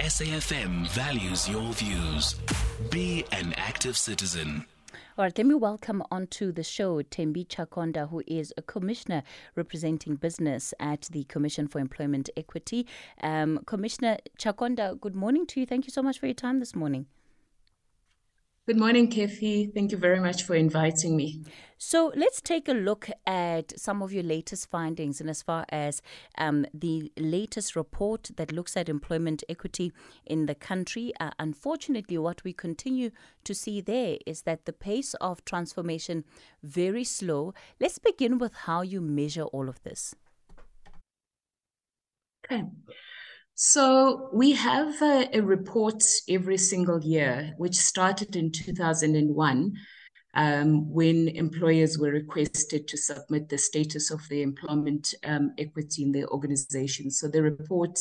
SAFM values your views. Be an active citizen. All right, let me welcome onto the show Thembi Chagonda, who is a commissioner representing business at the Commission for Employment Equity. Um, commissioner Chagonda, good morning to you. Thank you so much for your time this morning. Good morning, Kathy. Thank you very much for inviting me. So let's take a look at some of your latest findings, and as far as um, the latest report that looks at employment equity in the country. Uh, unfortunately, what we continue to see there is that the pace of transformation very slow. Let's begin with how you measure all of this. Okay. So we have a, a, report every single year, which started in 2001 um, when employers were requested to submit the status of their employment um, equity in their organization. So the report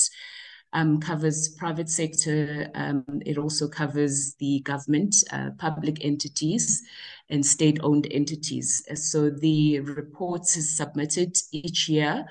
um, covers private sector. Um, it also covers the government, uh, public entities, and state-owned entities. So the report is submitted each year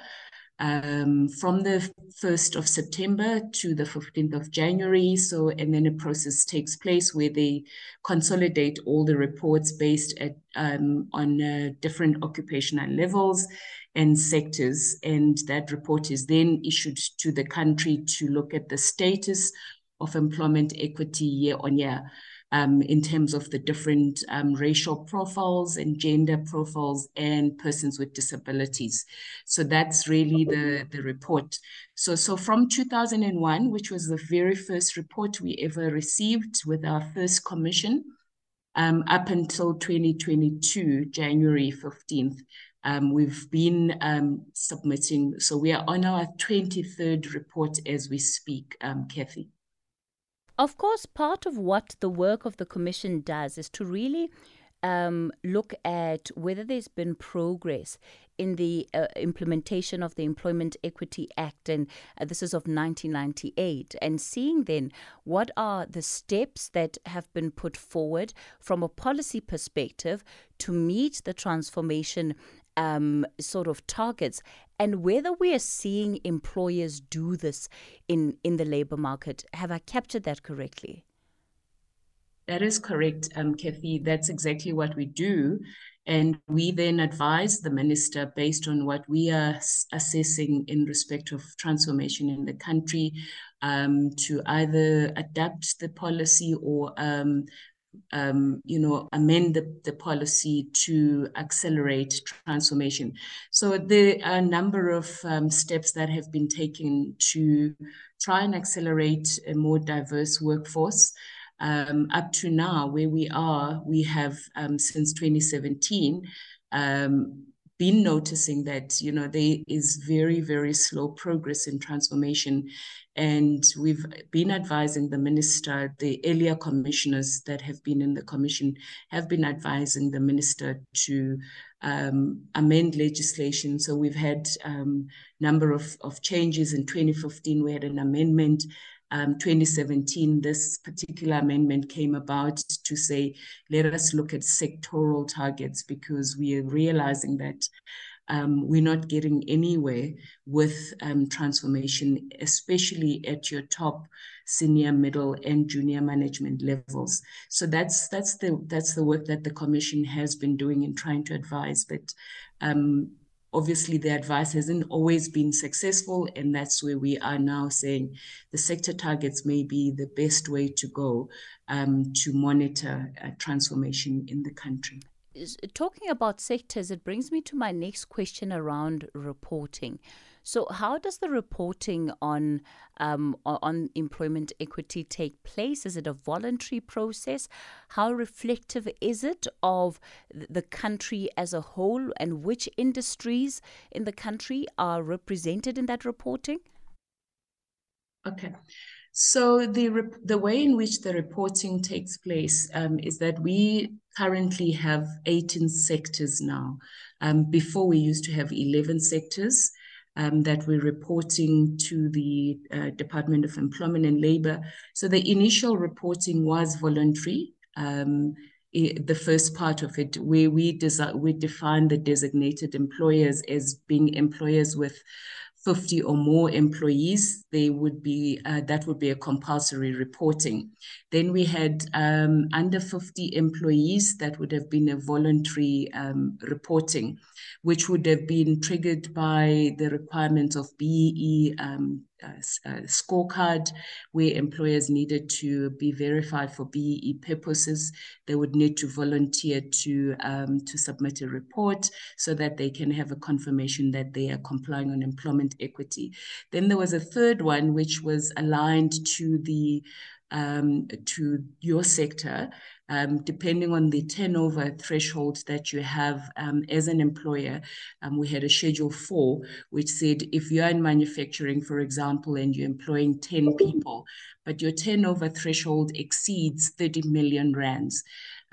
um, from the 1st of September to the 15th of January. So, and then a process takes place where they consolidate all the reports based at, um, on uh, different occupational levels and sectors. And that report is then issued to the country to look at the status of employment equity year on year um, in terms of the different um, racial profiles and gender profiles and persons with disabilities. So that's really the, the report. So, so from 2001, which was the very first report we ever received with our first commission, um, up until 2022, January 15th, um, we've been um, submitting. So we are on our 23rd report as we speak, um, Kathy. Of course, part of what the work of the Commission does is to really um, look at whether there's been progress in the uh, implementation of the Employment Equity Act, and uh, this is of 1998, and seeing then what are the steps that have been put forward from a policy perspective to meet the transformation um, sort of targets and whether we are seeing employers do this in, in the labor market. Have I captured that correctly? That is correct, um, Kathy. That's exactly what we do. And we then advise the minister based on what we are assessing in respect of transformation in the country um, to either adapt the policy or um, um, you know, amend the, the policy to accelerate transformation. So there are a number of um, steps that have been taken to try and accelerate a more diverse workforce. Um, up to now, where we are, we have um, since 2017 um, been noticing that you know there is very very slow progress in transformation. And we've been advising the minister the earlier commissioners that have been in the commission have been advising the minister to um, amend legislation. So we've had a um, number of, of changes. In 2015 we had an amendment um, 2017, this particular amendment came about to say, let us look at sectoral targets because we are realizing that um, we're not getting anywhere with um, transformation, especially at your top senior, middle, and junior management levels. So that's that's the that's the work that the commission has been doing in trying to advise. But um, obviously the advice hasn't always been successful and that's where we are now saying the sector targets may be the best way to go um, to monitor uh, transformation in the country. Talking about sectors it brings me to my next question around reporting so, how does the reporting on um, on employment equity take place? Is it a voluntary process? How reflective is it of the country as a whole, and which industries in the country are represented in that reporting? Okay. So the the way in which the reporting takes place um, is that we currently have 18 sectors now. Um, before we used to have 11 sectors um, that we're reporting to the uh, Department of Employment and Labor. So the initial reporting was voluntary. Um, the first part of it, where we, desi- we define the designated employers as being employers with 50 or more employees, they would be uh, that would be a compulsory reporting. Then we had um, under 50 employees that would have been a voluntary um, reporting, which would have been triggered by the requirements of BEE um, scorecard where employers needed to be verified for BEE purposes. They would need to volunteer to um, to submit a report so that they can have a confirmation that they are complying on employment equity. Then there was a third one which was aligned to the um, to your sector, um, depending on the turnover threshold that you have um, as an employer. Um, we had a Schedule 4, which said if you're in manufacturing, for example, and you're employing 10 people, but your turnover threshold exceeds 30 million rands,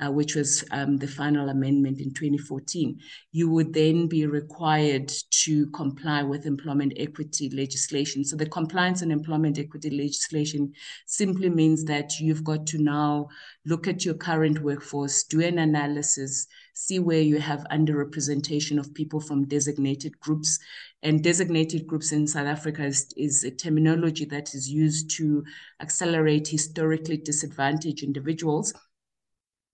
uh, which was um, the final amendment in 2014, you would then be required to comply with employment equity legislation. So the compliance on employment equity legislation simply means that you've got to now look at your current workforce, do an analysis, see where you have underrepresentation of people from designated groups. And designated groups in South Africa is, is a terminology that is used to accelerate historically disadvantaged individuals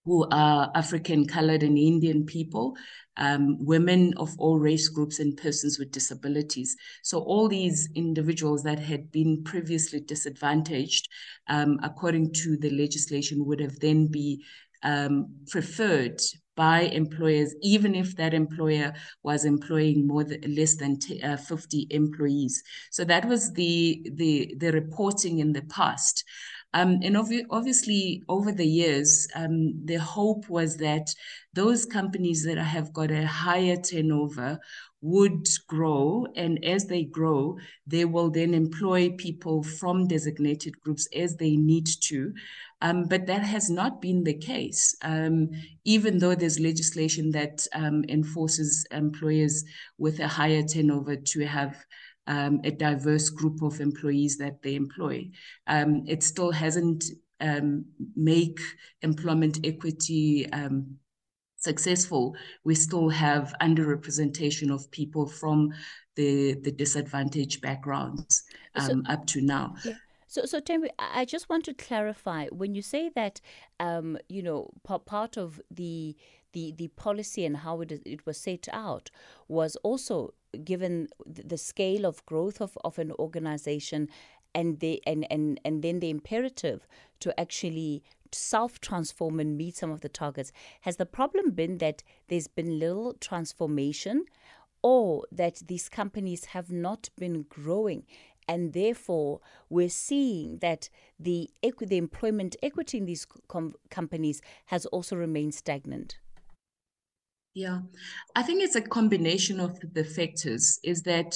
who are African, colored, and Indian people, um, women of all race groups, and persons with disabilities. So, all these individuals that had been previously disadvantaged, um, according to the legislation, would have then be um, preferred by employers, even if that employer was employing more than less than t- uh, 50 employees. So that was the the the reporting in the past. Um, and ob- obviously, over the years, um, the hope was that those companies that have got a higher turnover would grow. And as they grow, they will then employ people from designated groups as they need to. Um, but that has not been the case, um, even though there's legislation that um, enforces employers with a higher turnover to have um, a diverse group of employees that they employ. Um, it still hasn't um, make employment equity um, successful. We still have underrepresentation of people from the the disadvantaged backgrounds so, um, up to now. Yeah. So, so Thembi, I just want to clarify when you say that, um, you know, part of the the the policy and how it it was set out was also given the scale of growth of, of an organization and the and, and and then the imperative to actually self transform and meet some of the targets. Has the problem been that there's been little transformation or that these companies have not been growing and therefore we're seeing that the equi- the employment equity in these com- companies has also remained stagnant yeah, I think it's a combination of the factors. Is that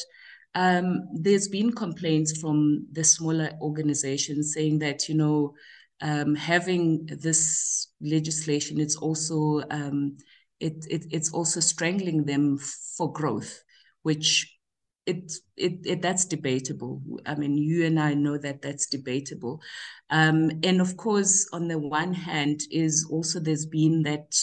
um, there's been complaints from the smaller organizations saying that you know um, having this legislation, it's also um, it, it it's also strangling them for growth, which it, it, it that's debatable. I mean, you and I know that that's debatable, um, and of course, on the one hand, is also there's been that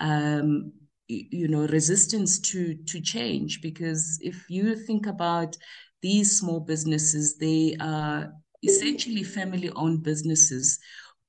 um, you know resistance to to change because if you think about these small businesses they are essentially family owned businesses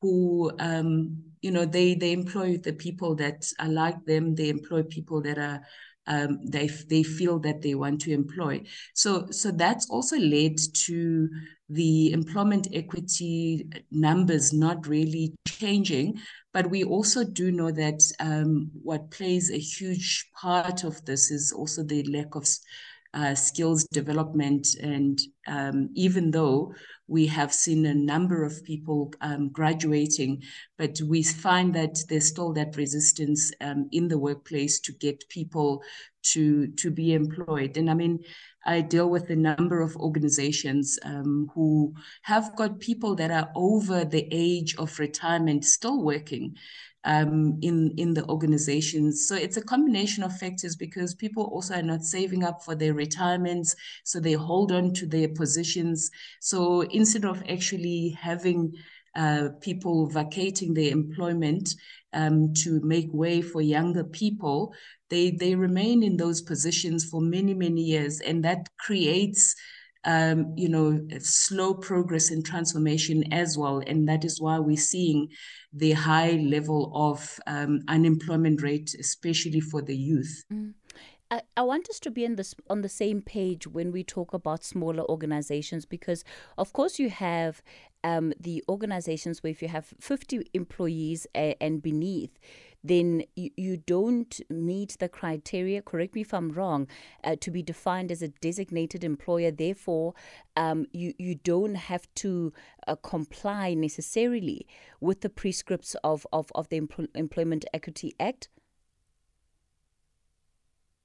who um, you know they they employ the people that are like them they employ people that are um, they they feel that they want to employ. So so that's also led to the employment equity numbers not really changing. But we also do know that um, what plays a huge part of this is also the lack of uh, skills development. And um, even though we have seen a number of people um, graduating, but we find that there's still that resistance um, in the workplace to get people to to be employed. And I mean, I deal with a number of organizations um, who have got people that are over the age of retirement still working um, in in the organizations. So it's a combination of factors because people also are not saving up for their retirements, so they hold on to their positions. So instead of actually having uh, people vacating their employment um, to make way for younger people, they they remain in those positions for many many years, and that creates. Um, you know, slow progress in transformation as well. And that is why we're seeing the high level of um, unemployment rate, especially for the youth. Mm. I, want us to be in this on the same page when we talk about smaller organizations because of course you have um, the organizations where if you have 50 employees and beneath then you, you don't meet the criteria, correct me if I'm wrong, uh, to be defined as a designated employer. Therefore, um, you, you don't have to uh, comply necessarily with the prescripts of, of, of the Empl- Employment Equity Act.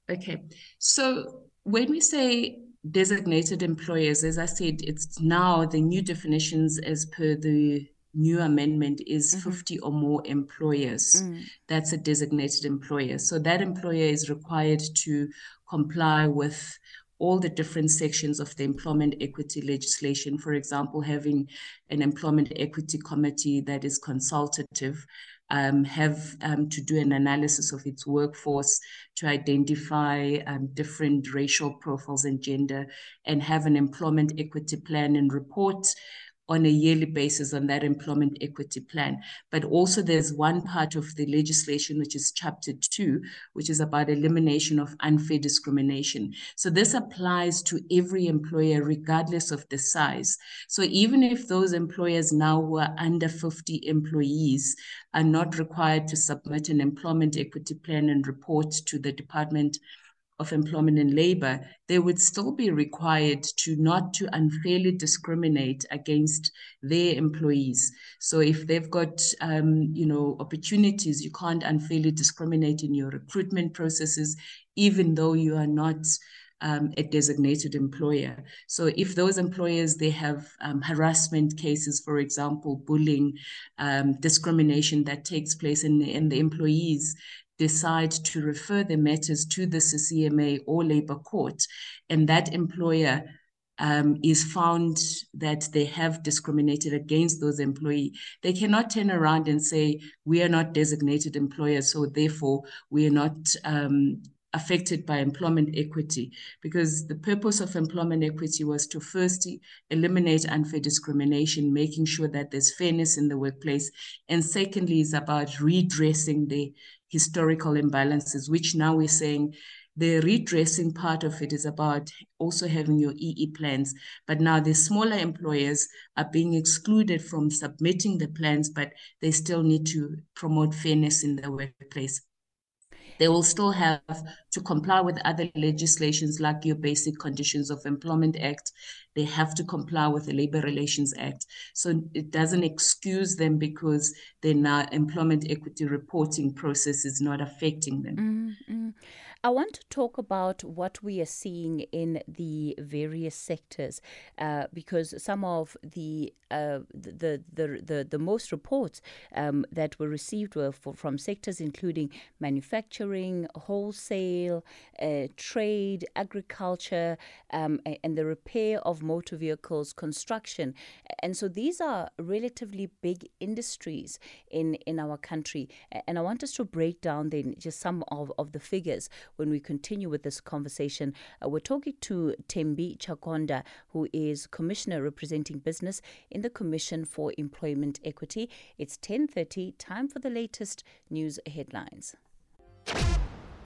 Okay. So when we say designated employers, as I said, it's now the new definitions as per the new amendment is mm-hmm. 50 or more employers. Mm. That's a designated employer. So that employer is required to comply with all the different sections of the employment equity legislation. For example, having an employment equity committee that is consultative, um, have um, to do an analysis of its workforce to identify um, different racial profiles and gender, and have an employment equity plan and report on a yearly basis on that employment equity plan. But also, there's one part of the legislation, which is chapter two, which is about elimination of unfair discrimination. So, this applies to every employer, regardless of the size. So, even if those employers now who are under 50 employees are not required to submit an employment equity plan and report to the Department of Employment and Labor, they would still be required to not to unfairly discriminate against their employees. So if they've got um, you know opportunities, you can't unfairly discriminate in your recruitment processes, even though you are not um, a designated employer. So if those employers they have um, harassment cases, for example, bullying, um, discrimination that takes place in in the employees, decide to refer the matters to the CCMA or labor court, and that employer um, is found that they have discriminated against those employees, they cannot turn around and say, we are not designated employers, so therefore we are not um, affected by employment equity because the purpose of employment equity was to first eliminate unfair discrimination making sure that there's fairness in the workplace and secondly is about redressing the historical imbalances, which now we're saying the redressing part of it is about also having your EE plans. But now the smaller employers are being excluded from submitting the plans, but they still need to promote fairness in the workplace. They will still have to comply with other legislations like your Basic Conditions of Employment Act. They have to comply with the Labor Relations Act. So it doesn't excuse them because their now employment equity reporting process is not affecting them. Mm-hmm. I want to talk about what we are seeing in the various sectors uh, because some of the, uh, the, the, the, the, most reports um, that were received were for, from sectors including manufacturing, wholesale, uh, trade, agriculture, um, and the repair of motor vehicles, construction. And so these are relatively big industries in, in our country. And I want us to break down then just some of, of the figures when we continue with this conversation. Uh, we're talking to Thembi Chagonda, who is Commissioner representing business in the Commission for Employment Equity. It's 10.30, time for the latest news headlines.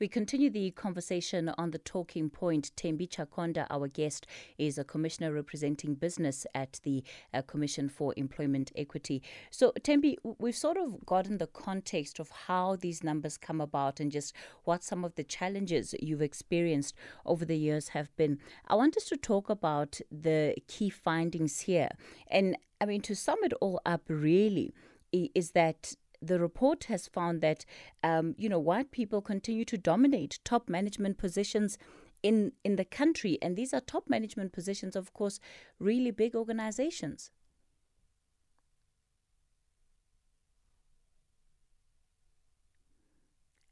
We continue the conversation on the talking point. Thembi Chagonda, our guest, is a commissioner representing business at the uh, Commission for Employment Equity. So, Thembi, we've sort of gotten the context of how these numbers come about and just what some of the challenges you've experienced over the years have been. I want us to talk about the key findings here. And I mean, to sum it all up, really, is that the report has found that um, you know white people continue to dominate top management positions in in the country, and these are top management positions, of course, really big organizations.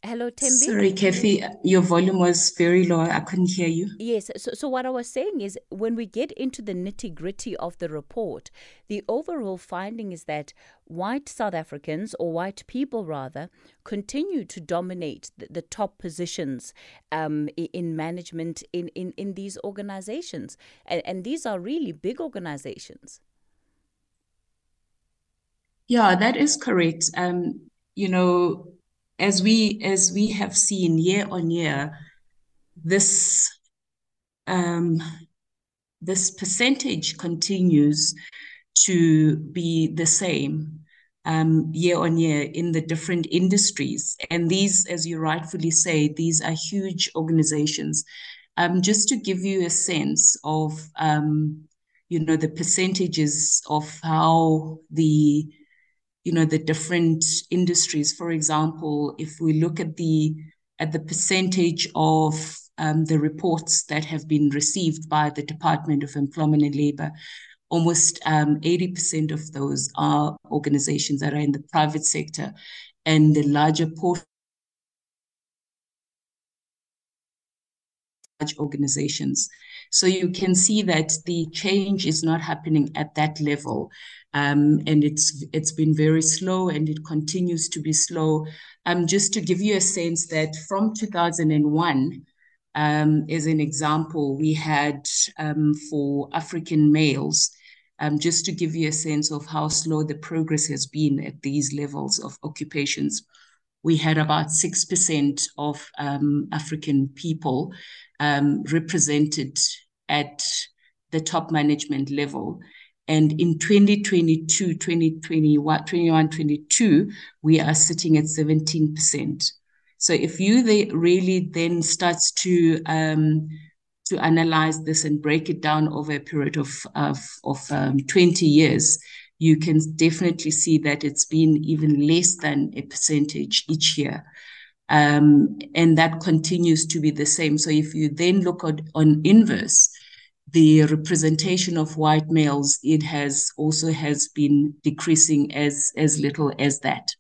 Hello, Thembi. Sorry, Kathy, your volume was very low. I couldn't hear you. Yes. So, so what I was saying is, when we get into the nitty gritty of the report, the overall finding is that white South Africans, or white people rather, continue to dominate the, the top positions um, in management in, in, in these organizations. And, and these are really big organizations. Yeah, that is correct. Um, you know, as we as we have seen year on year, this um, this percentage continues to be the same um, year on year in the different industries. And these, as you rightfully say, these are huge organizations. Um, just to give you a sense of, um, you know, the percentages of how the you know the different industries. For example if we look at the at the percentage of um, the reports that have been received by the department of employment and labor almost um, 80% of those are organizations that are in the private sector and the larger portion large organizations so you can see that the change is not happening at that level. Um, and it's it's been very slow and it continues to be slow. Um, just to give you a sense that from 2001, um, as an example, we had um, for African males, um, just to give you a sense of how slow the progress has been at these levels of occupations, we had about 6% of um, African people represented at the top management level. And in 2022, 2021, 21, 22, we are sitting at 17%. So if you really then starts to um, to analyze this and break it down over a period of of, of um, 20 years, you can definitely see that it's been even less than a percentage each year. Um, and that continues to be the same. So if you then look at, on inverse, the representation of white males it has also has been decreasing as as little as that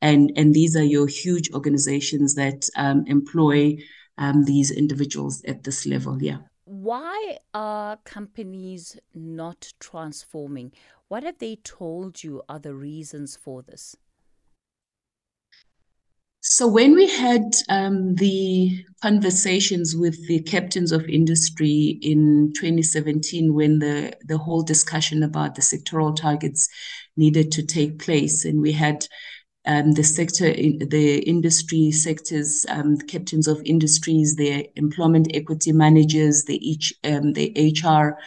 and and these are your huge organizations that um, employ um, these individuals at this level yeah why are companies not transforming? What have they told you are the reasons for this? So when we had um, the conversations with the captains of industry in 2017, when the, the whole discussion about the sectoral targets needed to take place, and we had um, the sector, the industry sectors, um, captains of industries, the employment equity managers, the each, um, the HR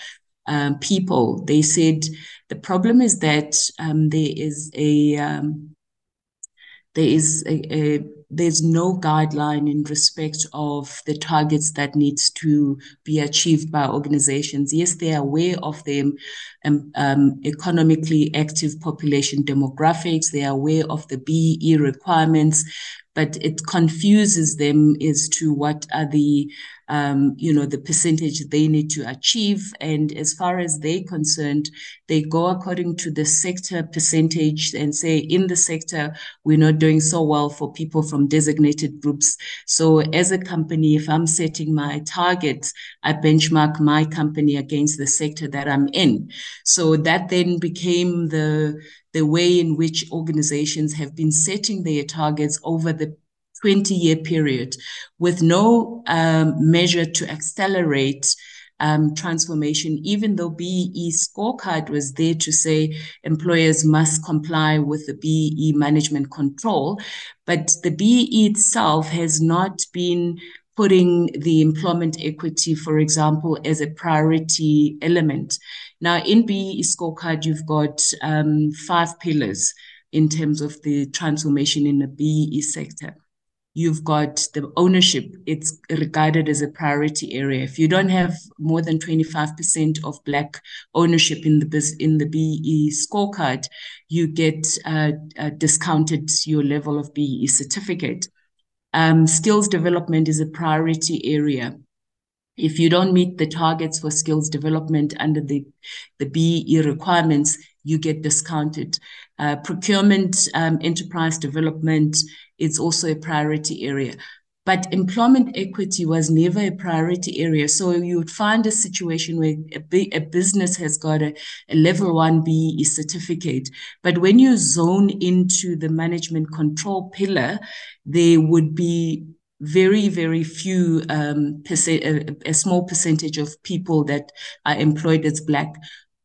um, people, they said the problem is that um, there is a um, there is a, a, there's no guideline in respect of the targets that needs to be achieved by organizations. Yes, they are aware of the um, um, economically active population demographics. They are aware of the BE requirements, but it confuses them as to what are the um, you know, the percentage they need to achieve. And as far as they're concerned, they go according to the sector percentage and say, in the sector, we're not doing so well for people from designated groups. So as a company, if I'm setting my targets, I benchmark my company against the sector that I'm in. So that then became the the way in which organizations have been setting their targets over the 20 year period with no um, measure to accelerate um, transformation, even though BE scorecard was there to say employers must comply with the BE management control. But the BE itself has not been putting the employment equity, for example, as a priority element. Now, in BE scorecard, you've got um, five pillars in terms of the transformation in the BE sector you've got the ownership it's regarded as a priority area. If you don't have more than 25% of black ownership in the in the BE scorecard you get uh, uh, discounted your level of BE certificate. Um, skills development is a priority area. If you don't meet the targets for skills development under the, the BE requirements, you get discounted. Uh, procurement, um, enterprise development, it's also a priority area. But employment equity was never a priority area. So you would find a situation where a, a business has got a, a level one BE certificate. But when you zone into the management control pillar, there would be very very few um, percent, a, a, small percentage of people that are employed as black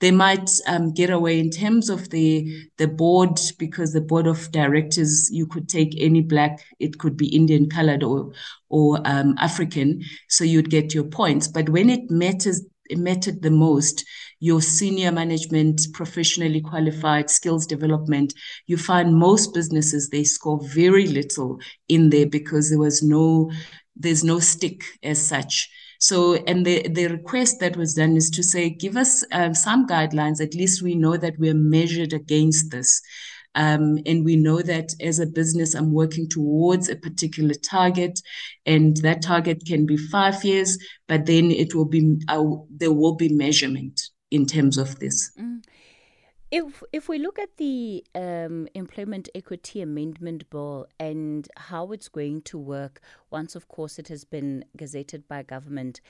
they might um, get away. In terms of the the board because the board of directors you could take any black it could be indian colored or or um, african. So you'd get your points. But when it matters it mattered the most your senior management professionally qualified skills development you find most businesses they score very little in there because there was no there's no stick as such so, and the, the request that was done is to say, give us um, some guidelines, at least we know that we're measured against this. Um, and we know that as a business, I'm working towards a particular target, and that target can be five years, but then it will be, uh, there will be measurement in terms of this. Mm. If if we look at the um, Employment Equity Amendment Bill and how it's going to work once, of course, it has been gazetted by government,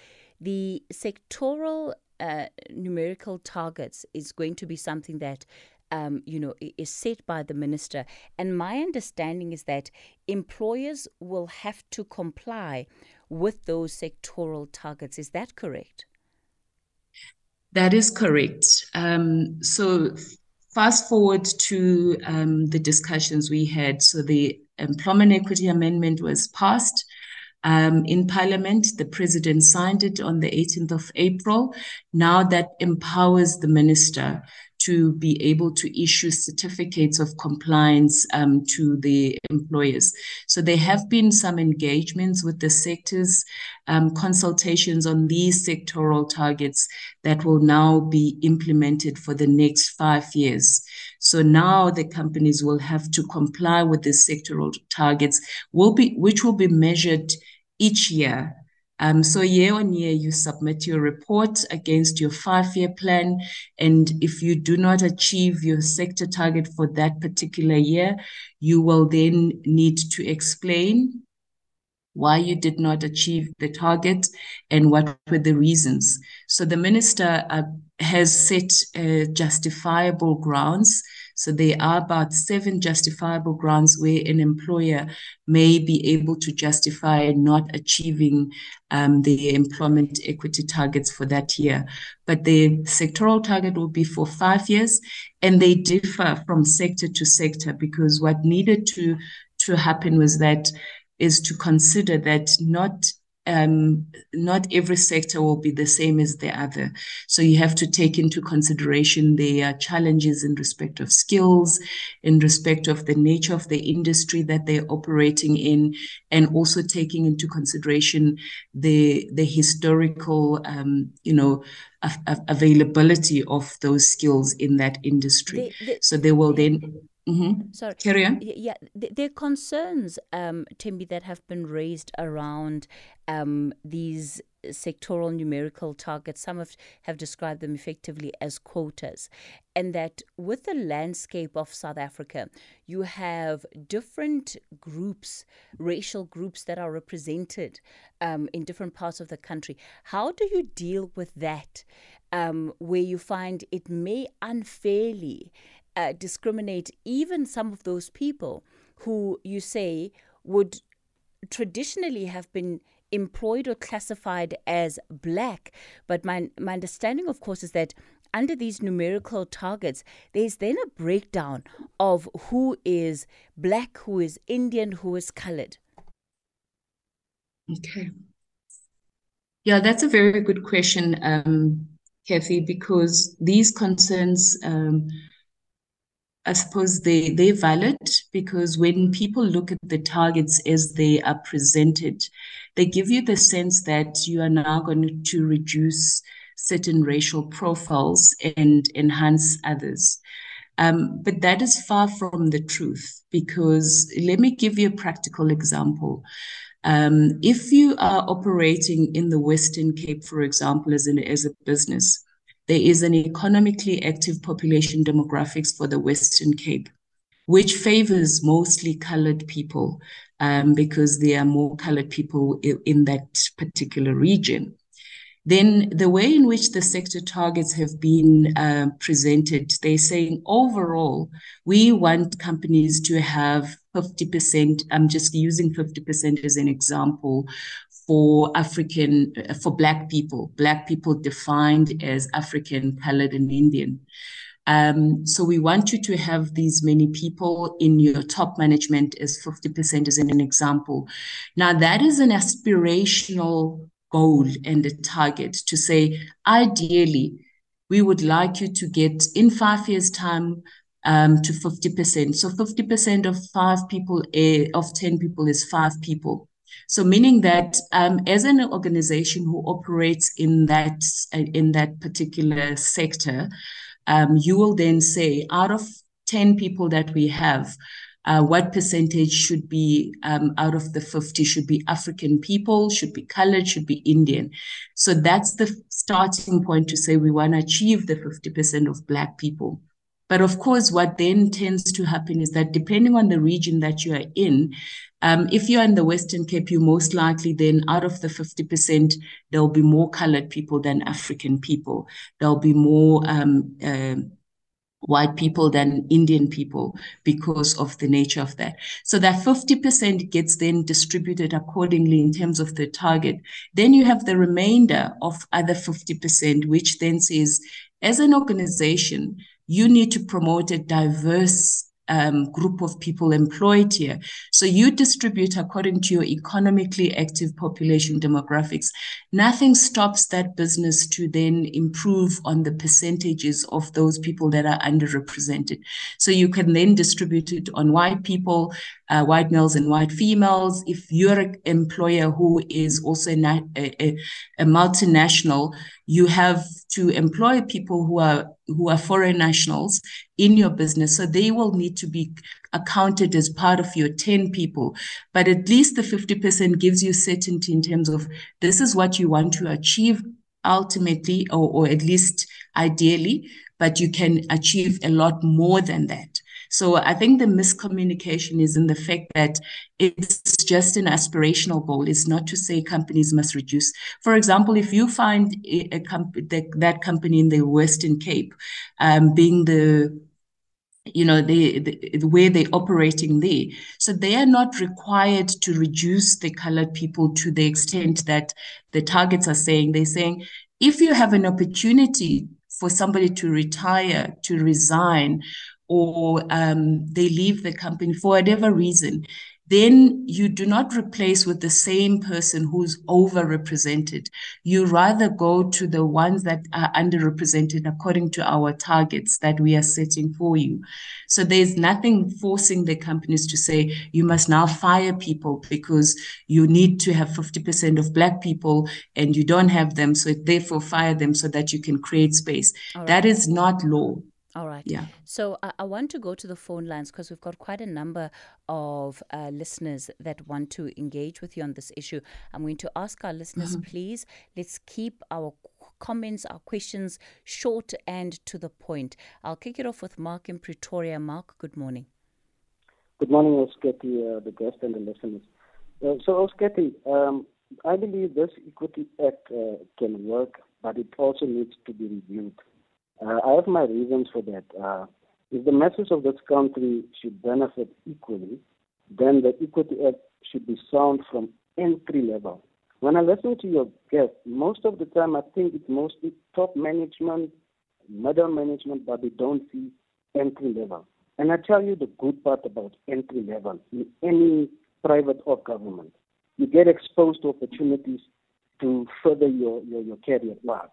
the sectoral uh, numerical targets is going to be something that um, you know, is set by the minister. And my understanding is that employers will have to comply with those sectoral targets. Is that correct? That is correct. Um, so fast forward to um, the discussions we had. So the Employment Equity Amendment was passed um, in Parliament. The President signed it on the 18th of April. Now that empowers the minister to be able to issue certificates of compliance um, to the employers. So there have been some engagements with the sectors, um, consultations on these sectoral targets that will now be implemented for the next five years. So now the companies will have to comply with the sectoral targets, will be which will be measured each year um, so year on year, you submit your report against your five-year plan. And if you do not achieve your sector target for that particular year, you will then need to explain why you did not achieve the target and what were the reasons. So the minister uh, has set uh, justifiable grounds so there are about seven justifiable grounds where an employer may be able to justify not achieving um, the employment equity targets for that year. But the sectoral target will be for five years, and they differ from sector to sector because what needed to to happen was that is to consider that not um, not every sector will be the same as the other. So you have to take into consideration their challenges in respect of skills, in respect of the nature of the industry that they're operating in, and also taking into consideration the the historical, um, you know, availability of those skills in that industry. The, the, so they will then Mm-hmm. Sorry. Carry on. Yeah, there are concerns, um, that have been raised around um, these sectoral numerical targets. Some have, have described them effectively as quotas. And that with the landscape of South Africa, you have different groups, racial groups that are represented um, in different parts of the country. How do you deal with that? Um, where you find it may unfairly uh, discriminate even some of those people who you say would traditionally have been employed or classified as black. But my, my understanding, of course, is that under these numerical targets, there's then a breakdown of who is black, who is Indian, who is colored. Okay. Yeah, that's a very good question, um, Kathy, because these concerns um, I suppose they they're valid because when people look at the targets as they are presented, they give you the sense that you are now going to reduce certain racial profiles and enhance others. Um, but that is far from the truth because let me give you a practical example. Um, if you are operating in the Western Cape, for example, as, an, as a business, there is an economically active population demographics for the Western Cape. which favors mostly colored people um, because there are more colored people in, that particular region. Then the way in which the sector targets have been uh, presented, they're saying overall, we want companies to have 50%. I'm just using 50% as an example for African, for Black people, Black people defined as African, colored, and Indian. Um, so we want you to have these many people in your top management as 50% as an example. Now that is an aspirational goal and a target to say, ideally, we would like you to get in five years' time um, to 50%. So 50% of five people, uh, of 10 people is five people. So meaning that um, as an organization who operates in that in that particular sector, um, you will then say out of 10 people that we have, uh, what percentage should be um, out of the 50 should be African people, should be colored, should be Indian. So that's the starting point to say we want to achieve the 50% of Black people. But of course, what then tends to happen is that depending on the region that you are in, um, if you're in the Western Cape, you most likely then out of the 50%, there'll be more colored people than African people. There'll be more um, uh, white people than Indian people because of the nature of that. So that 50% gets then distributed accordingly in terms of the target. Then you have the remainder of other 50%, which then says, as an organization, you need to promote a diverse um, group of people employed here. So you distribute according to your economically active population demographics. Nothing stops that business to then improve on the percentages of those people that are underrepresented. So you can then distribute it on white people, uh, white males and white females. If you're an employer who is also a, a, a multinational, you have to employ people who are who are foreign nationals in your business so they will need to be accounted as part of your 10 people but at least the 50% gives you certainty in terms of this is what you want to achieve ultimately or, or at least ideally but you can achieve a lot more than that so I think the miscommunication is in the fact that it's just an aspirational goal. It's not to say companies must reduce. For example, if you find a, a comp- that, that company in the Western Cape um, being the you know the, the, way they're operating there. So they are not required to reduce the colored people to the extent that the targets are saying. They're saying if you have an opportunity for somebody to retire to resign or um, they leave the company for whatever reason, then you do not replace with the same person who's overrepresented. You rather go to the ones that are underrepresented according to our targets that we are setting for you. So there's nothing forcing the companies to say you must now fire people because you need to have 50% of black people and you don't have them. So therefore fire them so that you can create space. Right. That is not law. All right. Yeah. So I, I want to go to the phone lines because we've got quite a number of uh, listeners that want to engage with you on this issue. I'm going to ask our listeners, mm-hmm. please, let's keep our comments, our questions short and to the point. I'll kick it off with Mark in Pretoria. Mark, good morning. Good morning, Osketi, uh, the guest and the listeners. Uh, so, Osketi, um, I believe this Equity Act uh, can work, but it also needs to be reviewed. Uh, I have my reasons for that. Uh, if the masses of this country should benefit equally, then the Equity Act should be sound from entry level. When I listen to your guest, most of the time I think it's mostly top management, middle management, but they don't see entry level. And I tell you the good part about entry level in any private or government. You get exposed to opportunities to further your, your, your career path.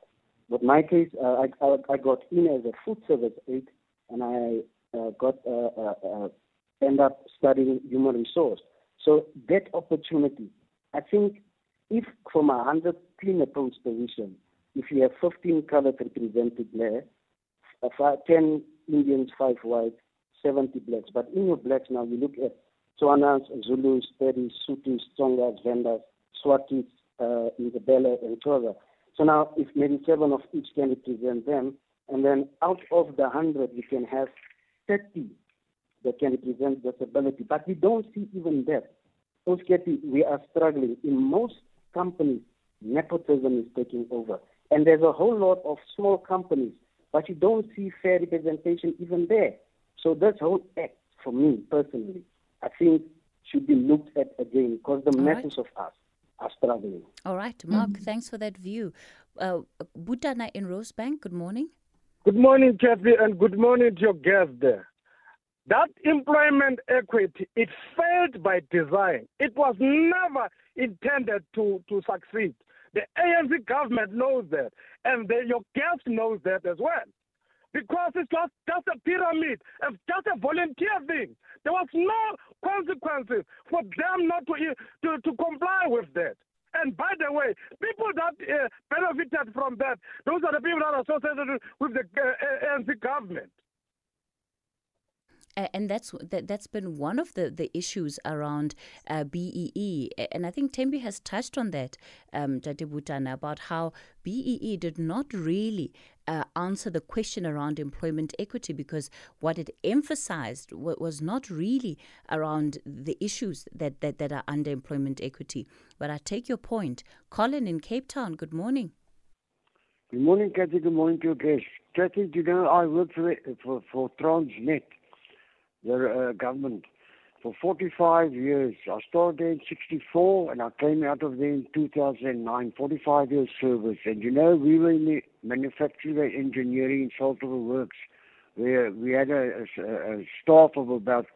But my case, uh, I, I, I got in as a food service aide, and I uh, got uh, uh, uh, end up studying human resource. So that opportunity, I think, if from a hundred clean approach position, if you have 15 colors represented there, uh, five, 10 Indians, five whites, 70 blacks. But in your blacks now, you look at Tswanas, Zulus, Pedis, Sothos, Tongas, Vendas, Swatis, uh, Ndebele, and Xhosa. So now, if maybe seven of each can represent them, and then out of the hundred, we can have 30 that can represent disability. But we don't see even that. Osketi, we are struggling. In most companies, nepotism is taking over. And there's a whole lot of small companies, but you don't see fair representation even there. So this whole act, for me personally, I think should be looked at again because the All right. of us are struggling. All right, Mark, mm-hmm. thanks for that view. Uh, Butana in Rosebank, good morning. Good morning, Kathy, and good morning to your guest there. That employment equity, it failed by design. It was never intended to, to succeed. The ANC government knows that, and the, your guest knows that as well. It's just, just a pyramid, just a volunteer thing. There was no consequences for them not to, to, to comply with that. And by the way, people that uh, benefited from that, those are the people that are associated with the uh, ANC government and that's that, that's been one of the, the issues around uh, BEE. And I think Thembi has touched on that, um, Butana, about how BEE did not really uh, answer the question around employment equity because what it emphasized was not really around the issues that, that, that are under employment equity. But I take your point. Colin in Cape Town, good morning. Good morning, Kathy. Good morning to your guests. Kathy, you know, I work for, for, for Transnet the uh, government for 45 years. I started there in 64 and I came out of there in 2009, 45 years service. And you know, we were in the manufacturing engineering in Salt River Works where we had a, a, a staff of about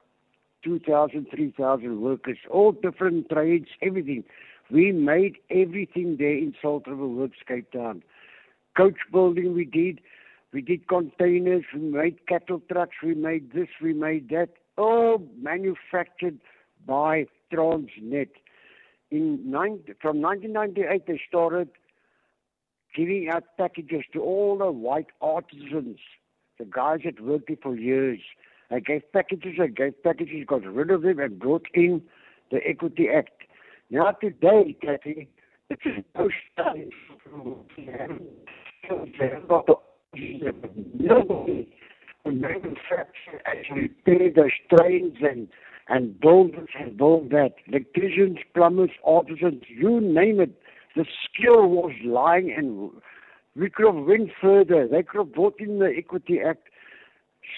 2,000, 3,000 workers, all different trades, everything. We made everything there in Salt River Works, Cape Town. Coach building we did. We did containers, we made cattle trucks, we made this, we made that, all manufactured by Transnet. In nine, from 1998, they started giving out packages to all the white artisans, the guys that worked there for years. They gave packages, they gave packages, got rid of them, and brought in the Equity Act. Now today, Kathy, it's a no study. Nobody who manufacture actually pay those trains and and builders and build that. Electricians, plumbers, artisans, you name it. The skill was lying and we could have went further. They could have brought in the Equity Act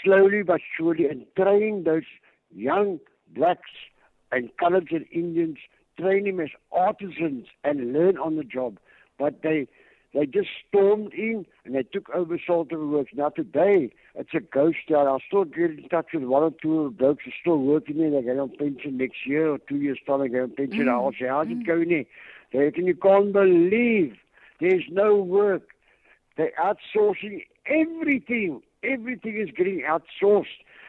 slowly but surely and train those young blacks and coloreds and Indians, train them as artisans and learn on the job. But they they just stormed in and they took over Salter Works. Now today, it's a ghost town. I'll still get in touch with one or two of the blokes who are still working there. They go on pension next year or two years time. They go on pension. Mm. I'll say, how's mm. it going there? They reckon you can't believe there's no work. They're outsourcing everything. Everything is getting outsourced.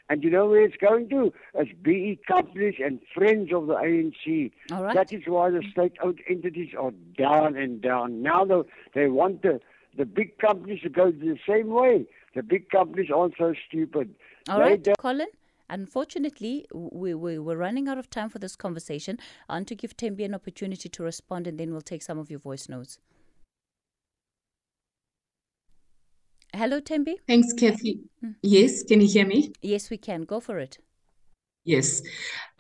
And you know where it's going to? It's BE companies and friends of the ANC. All right. That is why the state-owned entities are down and down. Now they, they want the, the big companies to go the same way. The big companies aren't so stupid. All they right, Colin. Unfortunately, we, we, we're running out of time for this conversation. I want to give Thembi an opportunity to respond and then we'll take some of your voice notes. Hello, Thembi. Thanks, Kathy. Hmm. Yes, can you hear me? Yes, we can. Go for it. Yes.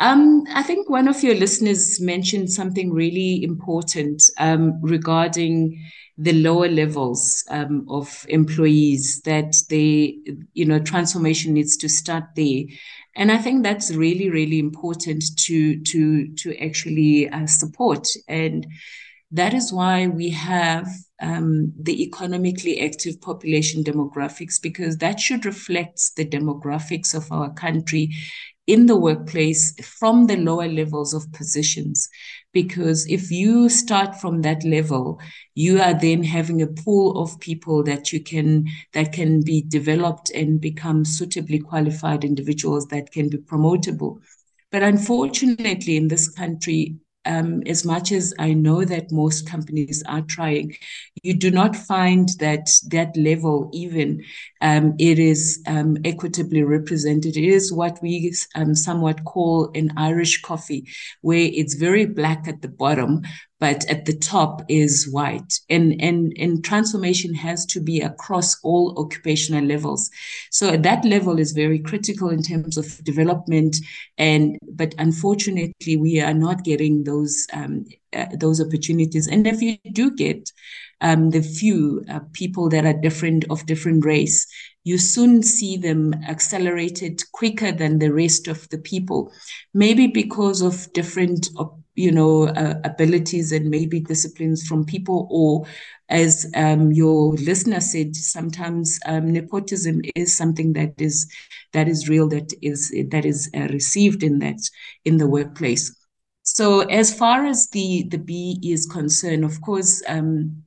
Um, I think one of your listeners mentioned something really important um, regarding the lower levels um, of employees that they, you know, transformation needs to start there. And I think that's really, really important to to to actually uh, support. And that is why we have um, the economically active population demographics, because that should reflect the demographics of our country in the workplace from the lower levels of positions. Because if you start from that level, you are then having a pool of people that you can that can be developed and become suitably qualified individuals that can be promotable. But unfortunately, in this country, um, as much as I know that most companies are trying, you do not find that that level even um, it is um, equitably represented. It is what we um, somewhat call an Irish coffee, where it's very black at the bottom, but at the top is white. And, and, and transformation has to be across all occupational levels. So that level is very critical in terms of development. And, but unfortunately, we are not getting those, um, uh, those opportunities. And if you do get um, the few uh, people that are different of different race, you soon see them accelerated quicker than the rest of the people, maybe because of different, you know, uh, abilities and maybe disciplines from people, or as um, your listener said, sometimes um, nepotism is something that is that is real, that is that is uh, received in that in the workplace. So as far as the the B is concerned, of course. Um,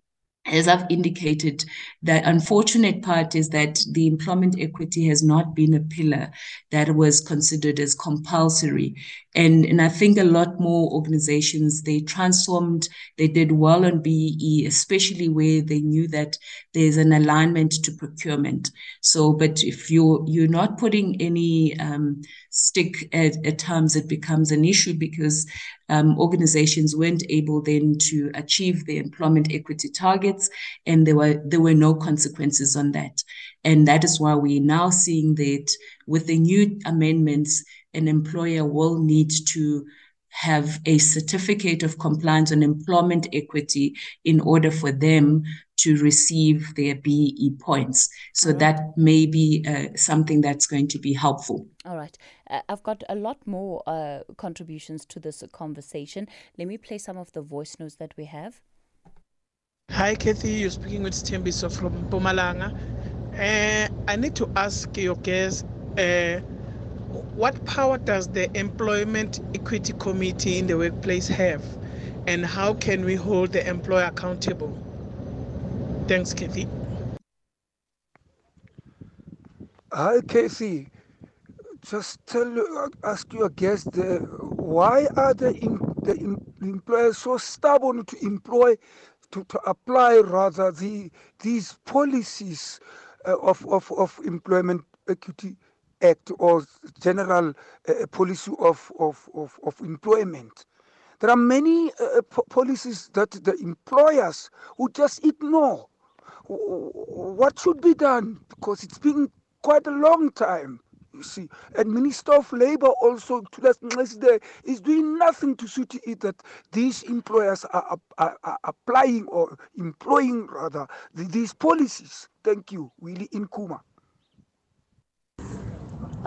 as I've indicated, the unfortunate part is that the employment equity has not been a pillar that was considered as compulsory. And, and I think a lot more organizations, they transformed, they did well on BE, especially where they knew that there's an alignment to procurement. So, but if you're, you're not putting any um, stick at, at times, it becomes an issue because um, organizations weren't able then to achieve the employment equity targets, and there were there were no consequences on that. And that is why we're now seeing that with the new amendments, an employer will need to have a certificate of compliance on employment equity in order for them to receive their BE points. So mm-hmm. that may be uh, something that's going to be helpful. All right. Uh, I've got a lot more uh, contributions to this conversation. Let me play some of the voice notes that we have. Hi, Kathy. You're speaking with Tembiso from Mpumalanga. Uh, I need to ask your guest uh, what power does the Employment Equity Committee in the workplace have? And how can we hold the employer accountable? Thanks, Kathy. Hi, Kathy. Just tell ask your guest uh, why are the, the employers so stubborn to employ to, to apply rather the these policies uh, of, of, of employment equity act or general uh, policy of, of, of, of employment there are many uh, policies that the employers would just ignore what should be done because it's been quite a long time you see. And Minister of Labour also, is doing nothing to to it that these employers are, are, are applying or employing rather these policies. Thank you, Willie Inkuma.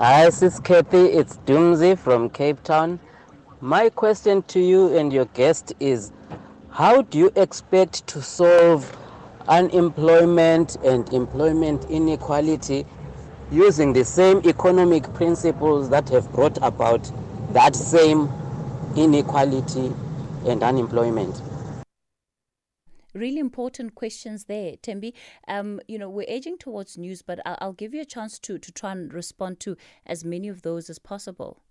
Hi, this is Kathy. It's Doomsy from Cape Town. My question to you and your guest is how do you expect to solve unemployment and employment inequality using the same economic principles that have brought about that same inequality and unemployment. Really important questions there, Thembi. Um, you know, we're edging towards news, but I'll, I'll give you a chance to to try and respond to as many of those as possible.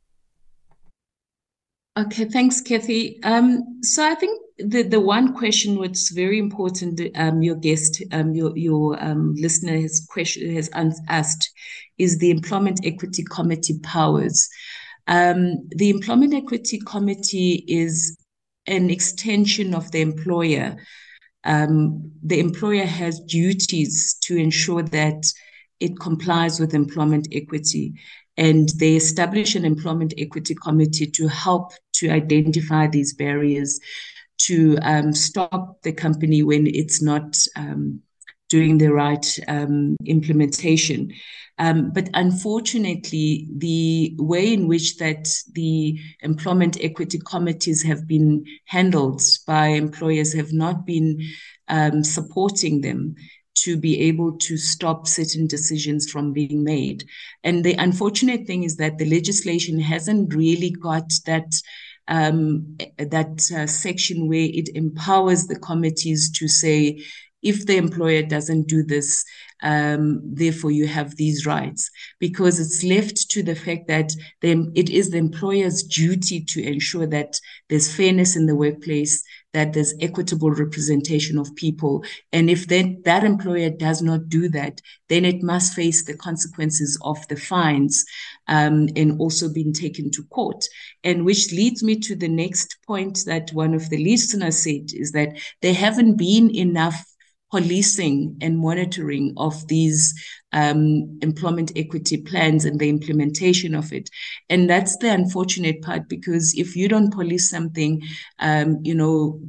Okay, thanks, Kathy. Um, so I think the, the one question what's very important, um, your guest, um, your your um, listener has question has asked, is the Employment Equity Committee powers. Um, the Employment Equity Committee is an extension of the employer. Um, the employer has duties to ensure that it complies with employment equity and they establish an employment equity committee to help to identify these barriers to um, stop the company when it's not um, doing the right um, implementation. Um, but unfortunately, the way in which that the employment equity committees have been handled by employers have not been um, supporting them to be able to stop certain decisions from being made. And the unfortunate thing is that the legislation hasn't really got that um, that uh, section where it empowers the committees to say, if the employer doesn't do this, um, therefore you have these rights, because it's left to the fact that the, it is the employer's duty to ensure that there's fairness in the workplace, that there's equitable representation of people. And if then that employer does not do that, then it must face the consequences of the fines um, and also being taken to court. And which leads me to the next point that one of the listeners said is that there haven't been enough policing and monitoring of these um, employment equity plans and the implementation of it. And that's the unfortunate part because if you don't police something, um, you know,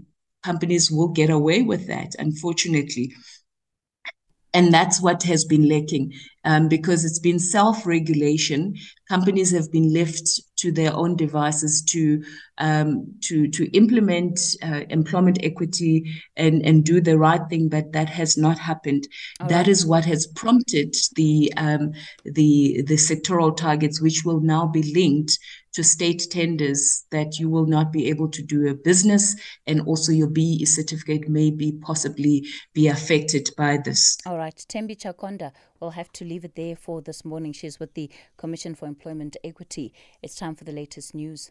companies will get away with that, unfortunately. And that's what has been lacking um, because it's been self regulation. Companies have been left to their own devices to um, to to implement uh, employment equity and and do the right thing, but that has not happened. All that right. is what has prompted the um, the the sectoral targets, which will now be linked to state tenders that you will not be able to do a business and also your BE certificate may be possibly be affected by this. All right. Thembi Chagonda, we'll have to leave it there for this morning. She's with the Commission for Employment Equity. It's time for the latest news.